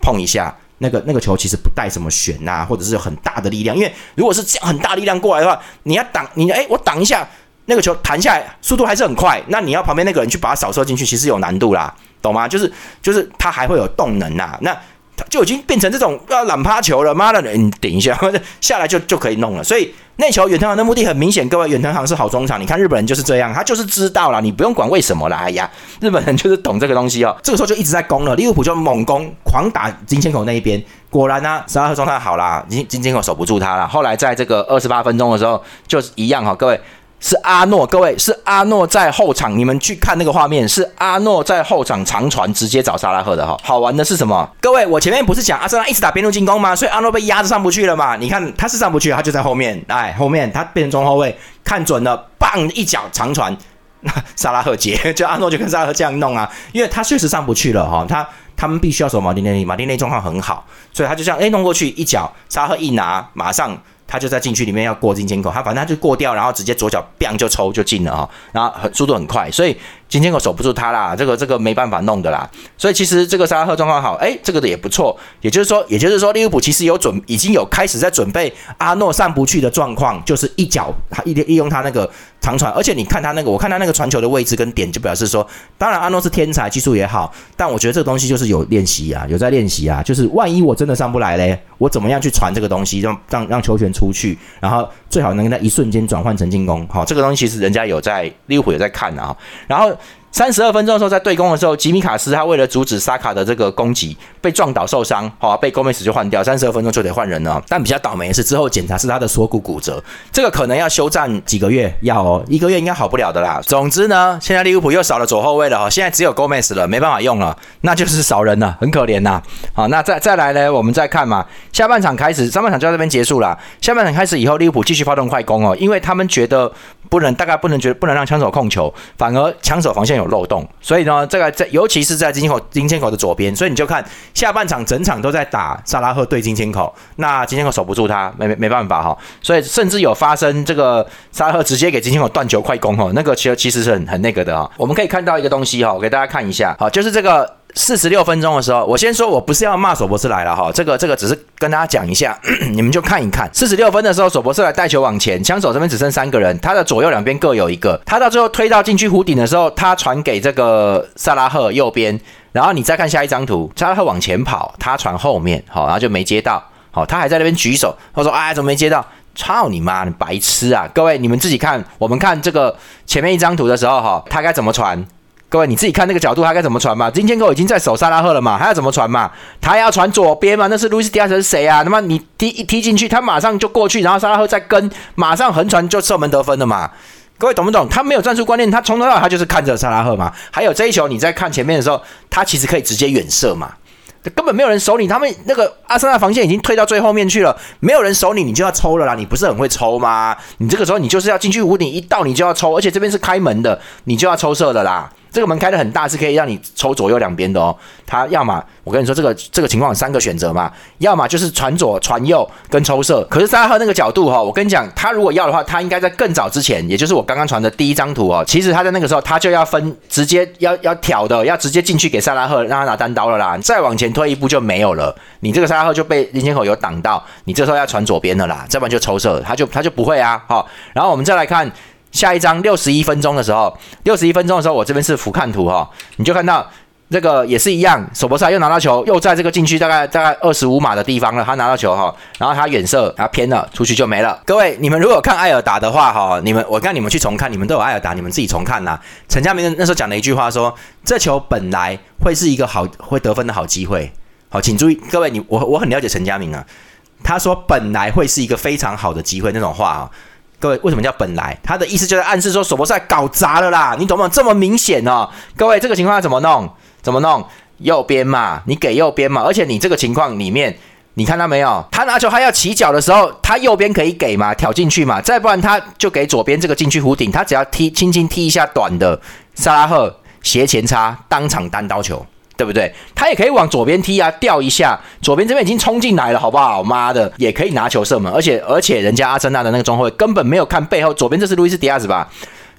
碰一下，那个那个球其实不带什么旋呐，或者是有很大的力量。因为如果是这样很大力量过来的话，你要挡你哎，我挡一下。那个球弹下来速度还是很快，那你要旁边那个人去把它扫射进去，其实有难度啦，懂吗？就是就是他还会有动能呐，那就已经变成这种要懒趴球了。妈的，你顶一下 (laughs) 下来就就可以弄了。所以那球远藤航的目的很明显，各位远藤航是好中场，你看日本人就是这样，他就是知道了，你不用管为什么了。哎呀，日本人就是懂这个东西哦。这个时候就一直在攻了，利物浦就猛攻，狂打金千口那一边。果然呢，沙拉赫状态好啦，金金千口守不住他了。后来在这个二十八分钟的时候，就一样哈，各位。是阿诺，各位是阿诺在后场，你们去看那个画面，是阿诺在后场长传直接找萨拉赫的哈。好玩的是什么？各位，我前面不是讲阿森纳一直打边路进攻吗？所以阿诺被压着上不去了嘛？你看他是上不去，他就在后面，哎，后面他变成中后卫，看准了，棒一脚长传，(laughs) 萨拉赫接，就阿诺就跟萨拉赫这样弄啊，因为他确实上不去了哈，他他们必须要守马丁内利，马丁内状况很好，所以他就这样哎弄过去一脚，萨赫一拿，马上。他就在禁区里面要过进前口，他反正他就过掉，然后直接左脚 bang 就抽就进了哈，然后很速度很快，所以金签口守不住他啦，这个这个没办法弄的啦。所以其实这个沙拉赫状况好，哎，这个的也不错。也就是说，也就是说，利物浦其实有准已经有开始在准备阿诺上不去的状况，就是一脚他一利用他那个长传，而且你看他那个，我看他那个传球的位置跟点，就表示说，当然阿诺是天才，技术也好，但我觉得这个东西就是有练习啊，有在练习啊，就是万一我真的上不来嘞，我怎么样去传这个东西，让让让球权。出去，然后最好能在一瞬间转换成进攻。好，这个东西其实人家有在利物浦有在看啊。然后三十二分钟的时候，在对攻的时候，吉米卡斯他为了阻止萨卡的这个攻击，被撞倒受伤，好，被 Gomez 就换掉。三十二分钟就得换人了。但比较倒霉的是，之后检查是他的锁骨骨折，这个可能要休战几个月，要，一个月应该好不了的啦。总之呢，现在利物浦又少了左后卫了哈，现在只有 Gomez 了，没办法用了，那就是少人了，很可怜呐。好，那再再来呢，我们再看嘛，下半场开始，上半场就到这边结束了。下半场开始以后，利物浦继续发动快攻哦，因为他们觉得。不能，大概不能觉得不能让枪手控球，反而枪手防线有漏洞，所以呢，这个在尤其是在金签口金签口的左边，所以你就看下半场整场都在打萨拉赫对金签口，那金签口守不住他，没没没办法哈，所以甚至有发生这个萨拉赫直接给金签口断球快攻哈，那个其实其实是很很那个的哈，我们可以看到一个东西哈，我给大家看一下，好，就是这个。四十六分钟的时候，我先说，我不是要骂索博斯来了哈，这个这个只是跟大家讲一下，(clears throat) 你们就看一看。四十六分的时候，索博斯来带球往前，枪手这边只剩三个人，他的左右两边各有一个。他到最后推到禁区弧顶的时候，他传给这个萨拉赫右边，然后你再看下一张图，萨拉赫往前跑，他传后面，好，然后就没接到，好，他还在那边举手，他说，哎，怎么没接到？操你妈，你白痴啊！各位你们自己看，我们看这个前面一张图的时候，哈，他该怎么传？各位，你自己看那个角度，他该怎么传嘛？金天狗已经在守萨拉赫了嘛？还要怎么传嘛？他要传左边嘛？那是路易斯迪亚斯是谁啊？那么你踢一踢进去，他马上就过去，然后萨拉赫再跟，马上横传就射门得分了嘛？各位懂不懂？他没有战术观念，他从头到尾他就是看着萨拉赫嘛。还有这一球，你在看前面的时候，他其实可以直接远射嘛？根本没有人守你，他们那个阿森纳防线已经退到最后面去了，没有人守你，你就要抽了啦。你不是很会抽吗？你这个时候你就是要进去屋顶一到你就要抽，而且这边是开门的，你就要抽射的啦。这个门开的很大，是可以让你抽左右两边的哦。他要么我跟你说，这个这个情况有三个选择嘛，要么就是传左传右跟抽射。可是萨拉赫那个角度哈，我跟你讲，他如果要的话，他应该在更早之前，也就是我刚刚传的第一张图哦。其实他在那个时候，他就要分直接要要挑的，要直接进去给萨拉赫，让他拿单刀了啦。再往前推一步就没有了，你这个萨拉赫就被林千口有挡到，你这时候要传左边的啦，再不然就抽射，他就他就不会啊。好，然后我们再来看。下一张六十一分钟的时候，六十一分钟的时候，我这边是俯瞰图哈，你就看到这个也是一样，索博萨又拿到球，又在这个禁区大概大概二十五码的地方了，他拿到球哈，然后他远射，他偏了出去就没了。各位，你们如果看艾尔达的话哈，你们我让你们去重看，你们都有艾尔达，你们自己重看呐。陈家明那时候讲了一句话说，这球本来会是一个好会得分的好机会，好，请注意，各位你我我很了解陈家明啊，他说本来会是一个非常好的机会那种话啊。各位，为什么叫本来？他的意思就是暗示说，索博赛搞砸了啦，你懂不懂？这么明显哦。各位，这个情况要怎么弄？怎么弄？右边嘛，你给右边嘛。而且你这个情况里面，你看到没有？他拿球，他要起脚的时候，他右边可以给嘛，挑进去嘛。再不然，他就给左边这个禁区弧顶，他只要踢，轻轻踢一下短的，萨拉赫斜前插，当场单刀球。对不对？他也可以往左边踢啊，吊一下，左边这边已经冲进来了，好不好？妈的，也可以拿球射门，而且而且人家阿森纳的那个中后卫根本没有看背后，左边这是路易斯迪亚斯吧？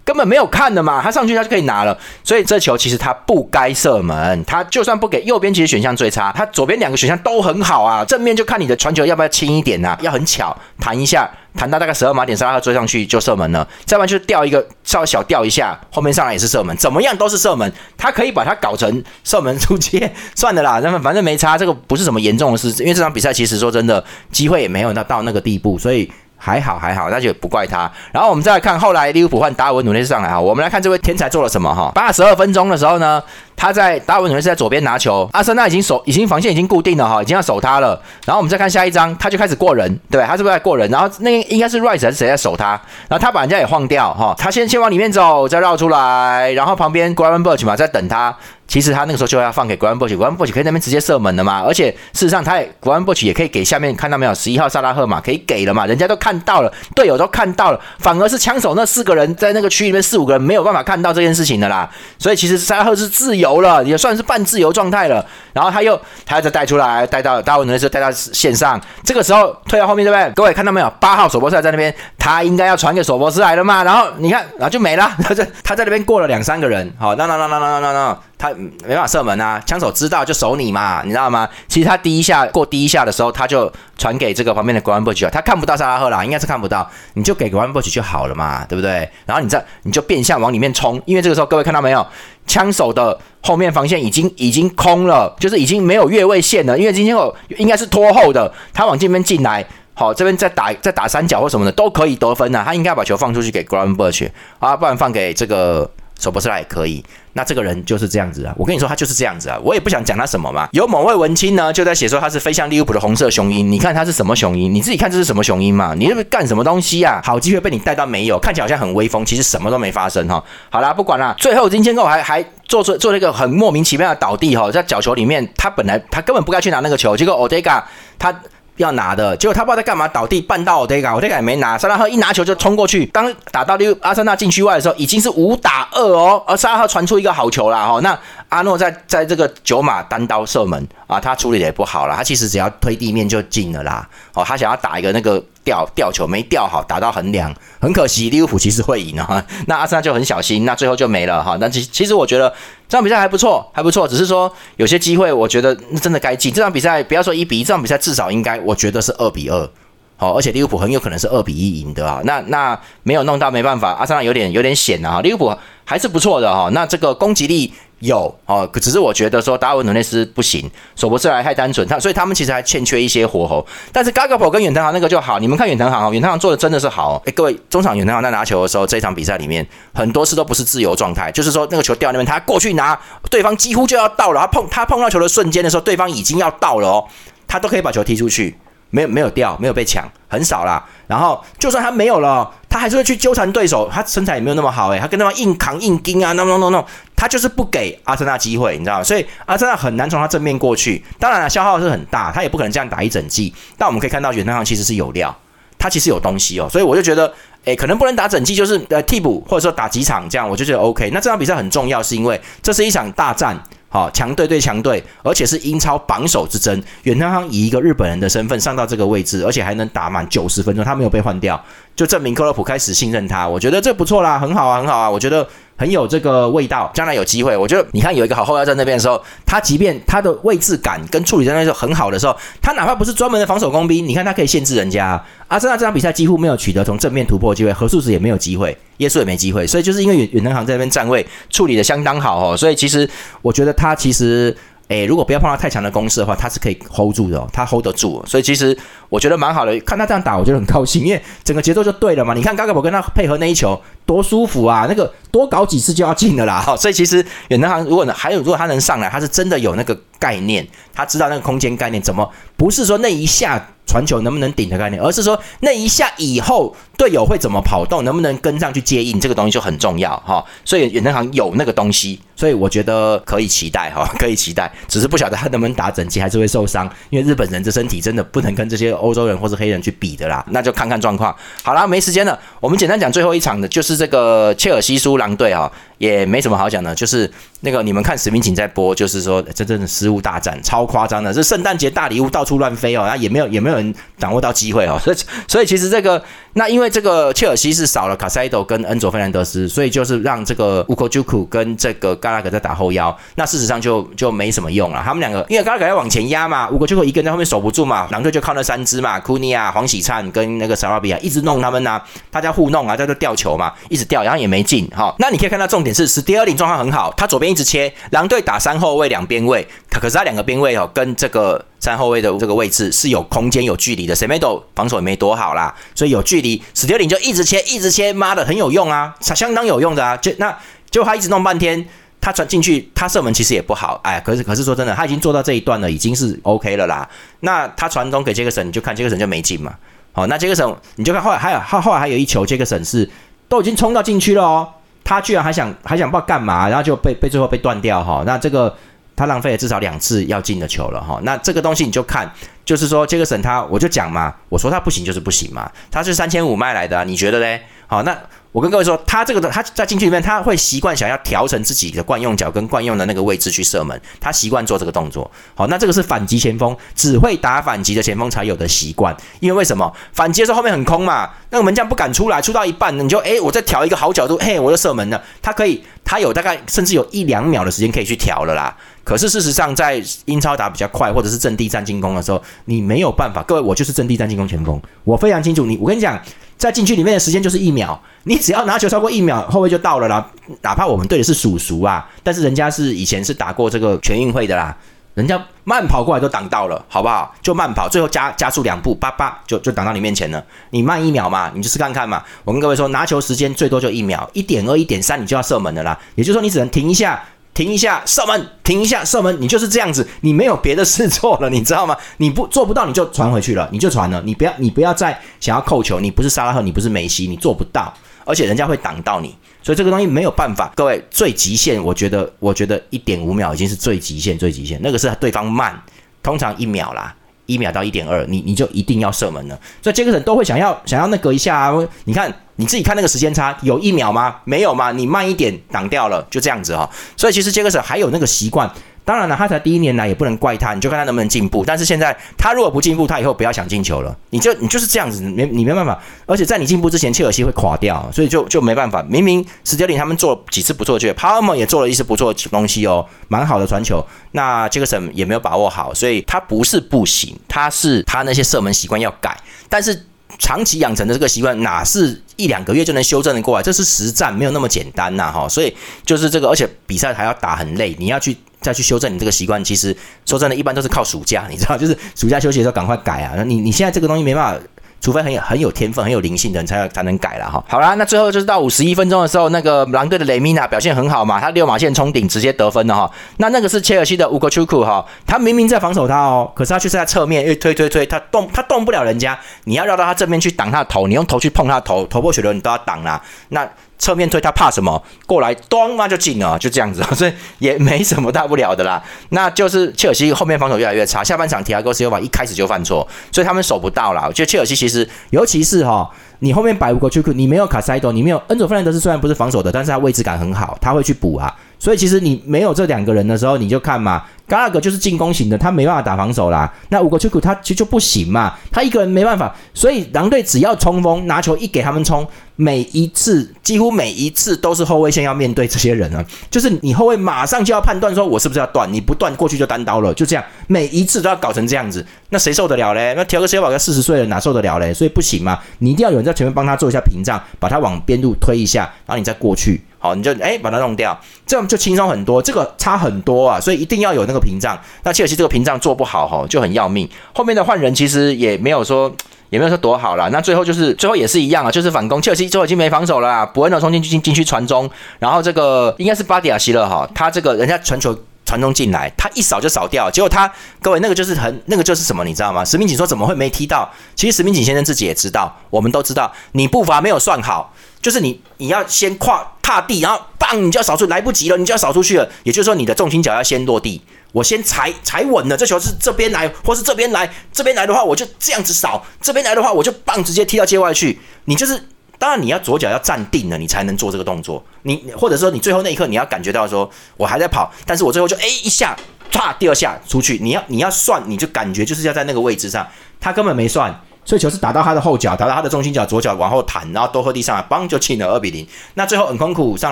根本没有看的嘛，他上去他就可以拿了，所以这球其实他不该射门，他就算不给右边，其实选项最差，他左边两个选项都很好啊，正面就看你的传球要不要轻一点呐，要很巧弹一下，弹到大概十二码点，沙拉赫追上去就射门了，再不然就掉一个稍微小掉一下，后面上来也是射门，怎么样都是射门，他可以把它搞成射门出界，(laughs) 算的啦，那么反正没差，这个不是什么严重的事，因为这场比赛其实说真的机会也没有到到那个地步，所以。还好还好，那就不怪他。然后我们再来看后来利物浦换达尔文努内斯上来哈，我们来看这位天才做了什么哈。八十二分钟的时候呢，他在达尔文努内斯在左边拿球，阿森纳已经守，已经防线已经固定了哈，已经要守他了。然后我们再看下一张，他就开始过人，对，他是不是在过人？然后那应该是 Rice 还是谁在守他？然后他把人家也晃掉哈，他先先往里面走，再绕出来，然后旁边 g r a v e n b u r g 嘛在等他。其实他那个时候就要放给 Gran b o c h g r a n b o c h 可以那边直接射门的嘛，而且事实上他也 Gran b o c h 也可以给下面看到没有十一号萨拉赫嘛，可以给了嘛，人家都看到了，队友都看到了，反而是枪手那四个人在那个区里面四五个人没有办法看到这件事情的啦，所以其实萨拉赫是自由了，也算是半自由状态了，然后他又他再带出来，带到达文努内斯带到线上，这个时候退到后面对不对？各位看到没有？八号索博斯在那边，他应该要传给索博斯来了嘛，然后你看，然后就没了，他在他在那边过了两三个人，好，那那那那那那那。他没办法射门啊，枪手知道就守你嘛，你知道吗？其实他第一下过第一下的时候，他就传给这个旁边的 Gran b u c h 他看不到萨拉赫啦，应该是看不到，你就给 Gran b u c h 就好了嘛，对不对？然后你再你就变相往里面冲，因为这个时候各位看到没有，枪手的后面防线已经已经空了，就是已经没有越位线了，因为今天有应该是拖后的，他往这边进来，好，这边再打再打三角或什么的都可以得分呐，他应该把球放出去给 Gran b u c h 啊，不然放给这个。索博斯拉也可以。那这个人就是这样子啊，我跟你说他就是这样子啊，我也不想讲他什么嘛。有某位文青呢就在写说他是飞向利物浦的红色雄鹰，你看他是什么雄鹰？你自己看这是什么雄鹰嘛？你是不是干什么东西啊？好机会被你带到没有？看起来好像很威风，其实什么都没发生哈。好啦，不管了，最后金千狗还还做出做了一个很莫名其妙的倒地哈，在角球里面，他本来他根本不该去拿那个球，结果 Odega 他。要拿的结果，他不知道在干嘛，倒地绊到我这个，我这个也没拿。沙拉赫一拿球就冲过去，当打到六阿森纳禁区外的时候，已经是五打二哦。而沙拉赫传出一个好球啦哈，那阿诺在在这个九码单刀射门啊，他处理的也不好了，他其实只要推地面就进了啦。哦，他想要打一个那个。吊吊球没吊好，打到横梁，很可惜。利物浦其实会赢啊，那阿森纳就很小心，那最后就没了哈。那其其实我觉得这场比赛还不错，还不错，只是说有些机会，我觉得真的该进。这场比赛不要说一比一，这场比赛至少应该，我觉得是二比二。好，而且利物浦很有可能是二比一赢的啊。那那没有弄到，没办法，阿森纳有点有点险啊。利物浦还是不错的哈。那这个攻击力。有哦，只是我觉得说达尔文努内斯不行，索博斯莱太单纯，他所以他们其实还欠缺一些火候。但是 Gagapo 跟远藤航那个就好，你们看远藤航哦，远藤航做的真的是好。哎，各位中场远藤航在拿球的时候，这场比赛里面很多次都不是自由状态，就是说那个球掉那边，他过去拿，对方几乎就要到了，他碰他碰到球的瞬间的时候，对方已经要到了哦，他都可以把球踢出去。没有没有掉，没有被抢，很少啦。然后就算他没有了，他还是会去纠缠对手。他身材也没有那么好诶，他跟他们硬扛硬盯啊，no no no no，他就是不给阿森纳机会，你知道吗？所以阿森纳很难从他正面过去。当然了，消耗是很大，他也不可能这样打一整季。但我们可以看到，远藤航其实是有料，他其实有东西哦。所以我就觉得，诶，可能不能打整季，就是呃替补或者说打几场这样，我就觉得 OK。那这场比赛很重要，是因为这是一场大战。好，强队对强队，而且是英超榜首之争。远藤航以一个日本人的身份上到这个位置，而且还能打满九十分钟，他没有被换掉，就证明克洛普开始信任他。我觉得这不错啦，很好啊，很好啊。我觉得。很有这个味道，将来有机会，我觉得你看有一个好后腰在那边的时候，他即便他的位置感跟处理在那时候很好的时候，他哪怕不是专门的防守工兵，你看他可以限制人家。阿森纳这场比赛几乎没有取得从正面突破机会，何素子也没有机会，耶稣也没机会，所以就是因为远远藤航在那边站位处理的相当好哦，所以其实我觉得他其实。诶，如果不要碰到太强的攻势的话，他是可以 hold 住的，哦，他 hold 得住，所以其实我觉得蛮好的。看他这样打，我觉得很高兴，因为整个节奏就对了嘛。你看嘎嘎宝跟他配合那一球多舒服啊，那个多搞几次就要进了啦。好，所以其实远藤航如果还有如果他能上来，他是真的有那个概念，他知道那个空间概念怎么，不是说那一下。传球能不能顶的概念，而是说那一下以后队友会怎么跑动，能不能跟上去接应，这个东西就很重要哈。所以远藤航有那个东西，所以我觉得可以期待哈，可以期待。只是不晓得他能不能打整齐，还是会受伤，因为日本人这身体真的不能跟这些欧洲人或是黑人去比的啦。那就看看状况。好啦，没时间了，我们简单讲最后一场的，就是这个切尔西输狼队哈。也没什么好讲的，就是那个你们看史明景在播，就是说真正的失误大战，超夸张的，这圣诞节大礼物到处乱飞哦，那也没有也没有人掌握到机会哦，(laughs) 所以所以其实这个那因为这个切尔西是少了卡塞多跟恩佐费兰德斯，所以就是让这个乌科朱库跟这个嘎拉格在打后腰，那事实上就就没什么用了，他们两个因为嘎拉格要往前压嘛，乌科朱库一个人在后面守不住嘛，狼队就靠那三支嘛，库尼亚、黄喜灿跟那个萨拉比亚一直弄他们呐，大家互弄啊，在这吊球嘛，一直吊，然后也没进哈，那你可以看到重点。是史蒂尔林状况很好，他左边一直切，狼队打三后卫两边位，可可是他两个边位哦，跟这个三后卫的这个位置是有空间有距离的。塞梅多防守也没多好啦，所以有距离，史蒂尔林就一直切一直切，妈的很有用啊，相当有用的啊。就那就他一直弄半天，他传进去，他射门其实也不好，哎，可是可是说真的，他已经做到这一段了，已经是 OK 了啦。那他传中给杰克森，你就看杰克森就没进嘛。好，那杰克森你就看后来还有后后来还有一球，杰克森是都已经冲到禁区了哦。他居然还想还想不知道干嘛，然后就被被最后被断掉哈。那这个他浪费了至少两次要进的球了哈。那这个东西你就看，就是说杰克森他我就讲嘛，我说他不行就是不行嘛。他是三千五卖来的，你觉得嘞？好，那。我跟各位说，他这个的他在禁区里面，他会习惯想要调成自己的惯用脚跟惯用的那个位置去射门，他习惯做这个动作。好，那这个是反击前锋只会打反击的前锋才有的习惯。因为为什么反击的时候后面很空嘛？那个门将不敢出来，出到一半你就哎，我再调一个好角度，嘿，我就射门了。他可以，他有大概甚至有一两秒的时间可以去调了啦。可是事实上，在英超打比较快或者是阵地战进攻的时候，你没有办法。各位，我就是阵地战进攻前锋，我非常清楚。你，我跟你讲。在禁区里面的时间就是一秒，你只要拿球超过一秒，后卫就到了啦。哪怕我们队的是属熟啊，但是人家是以前是打过这个全运会的啦，人家慢跑过来都挡到了，好不好？就慢跑，最后加加速两步，叭叭就就挡到你面前了。你慢一秒嘛，你就试看看嘛。我跟各位说，拿球时间最多就一秒，一点二、一点三，你就要射门的啦。也就是说，你只能停一下。停一下，射门！停一下，射门！你就是这样子，你没有别的事做了，你知道吗？你不做不到，你就传回去了，你就传了，你不要，你不要再想要扣球，你不是沙拉赫，你不是梅西，你做不到，而且人家会挡到你，所以这个东西没有办法。各位，最极限，我觉得，我觉得一点五秒已经是最极限，最极限，那个是对方慢，通常一秒啦。一秒到一点二，你你就一定要射门了。所以杰克森都会想要想要那个一下啊。你看你自己看那个时间差，有一秒吗？没有吗？你慢一点挡掉了，就这样子哈。所以其实杰克森还有那个习惯。当然了，他才第一年来，也不能怪他，你就看他能不能进步。但是现在他如果不进步，他以后不要想进球了。你就你就是这样子，没你没办法。而且在你进步之前，切尔西会垮掉，所以就就没办法。明明史蒂林他们做几次不错的帕尔默也做了一次不错的东西哦，蛮好的传球。那杰克森也没有把握好，所以他不是不行，他是他那些射门习惯要改。但是长期养成的这个习惯，哪是一两个月就能修正的过来？这是实战，没有那么简单呐哈。所以就是这个，而且比赛还要打很累，你要去。再去修正你这个习惯，其实说真的，一般都是靠暑假，你知道，(laughs) 就是暑假休息的时候赶快改啊。那你你现在这个东西没办法，除非很有很有天分、很有灵性的人才才能改了哈。好啦，那最后就是到五十一分钟的时候，那个狼队的雷米娜表现很好嘛，他六码线冲顶直接得分了哈。那那个是切尔西的乌格丘库哈，他明明在防守他哦，可是他却是在侧面，因为推推推，他动他动不了人家，你要绕到他正面去挡他的头，你用头去碰他的头，头破血流你都要挡啦。那侧面推他怕什么？过来咚，那就进了，就这样子，(laughs) 所以也没什么大不了的啦。那就是切尔西后面防守越来越差，下半场提亚戈斯又把一开始就犯错，所以他们守不到啦。我觉得切尔西其实，尤其是哈，你后面摆不过去，你没有卡塞多，你没有恩佐费兰德斯，虽然不是防守的，但是他位置感很好，他会去补啊。所以其实你没有这两个人的时候，你就看嘛，嘎拉格就是进攻型的，他没办法打防守啦。那五个丘库他其实就不行嘛，他一个人没办法。所以狼队只要冲锋，拿球一给他们冲，每一次几乎每一次都是后卫线要面对这些人啊，就是你后卫马上就要判断说我是不是要断，你不断过去就单刀了，就这样，每一次都要搞成这样子，那谁受得了嘞？那调个车保哥四十岁了哪受得了嘞？所以不行嘛，你一定要有人在前面帮他做一下屏障，把他往边路推一下，然后你再过去。好，你就哎把它弄掉，这样就轻松很多。这个差很多啊，所以一定要有那个屏障。那切尔西这个屏障做不好哈，就很要命。后面的换人其实也没有说，也没有说多好了。那最后就是最后也是一样啊，就是反攻。切尔西最后已经没防守了，博恩诺冲进去进进去传中，然后这个应该是巴迪亚希勒哈，他这个人家传球传中进来，他一扫就扫掉。结果他各位那个就是很那个就是什么你知道吗？石明景说怎么会没踢到？其实石明景先生自己也知道，我们都知道，你步伐没有算好。就是你，你要先跨踏地，然后棒，你就要扫出，来不及了，你就要扫出去了。也就是说，你的重心脚要先落地，我先踩踩稳了，这球是这边来，或是这边来，这边来的话，我就这样子扫；这边来的话，我就棒直接踢到界外去。你就是，当然你要左脚要站定了，你才能做这个动作。你或者说你最后那一刻，你要感觉到说，我还在跑，但是我最后就哎一下，唰第二下出去。你要你要算，你就感觉就是要在那个位置上，他根本没算。所以球是打到他的后脚，打到他的重心脚，左脚往后弹，然后多赫蒂上来，邦就进了二比零。那最后恩昆库上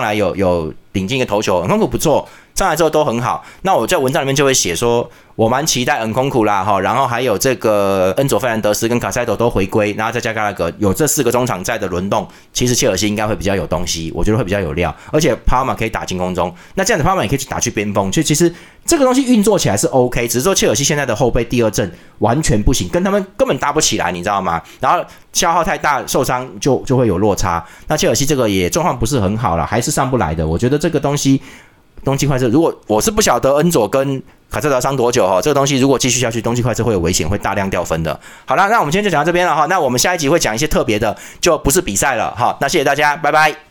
来有有顶进一个头球，恩昆库不错。上来之后都很好，那我在文章里面就会写说，我蛮期待恩空库啦哈，然后还有这个恩佐费兰德斯跟卡塞多都回归，然后再加加拉格，有这四个中场在的轮动，其实切尔西应该会比较有东西，我觉得会比较有料，而且帕尔马可以打进攻中，那这样子帕尔马也可以去打去边锋，所以其实这个东西运作起来是 OK，只是说切尔西现在的后备第二阵完全不行，跟他们根本搭不起来，你知道吗？然后消耗太大，受伤就就会有落差，那切尔西这个也状况不是很好了，还是上不来的，我觉得这个东西。冬季快车，如果我是不晓得恩佐跟卡特达伤多久哈，这个东西如果继续下去，冬季快车会有危险，会大量掉分的。好了，那我们今天就讲到这边了哈，那我们下一集会讲一些特别的，就不是比赛了哈。那谢谢大家，拜拜。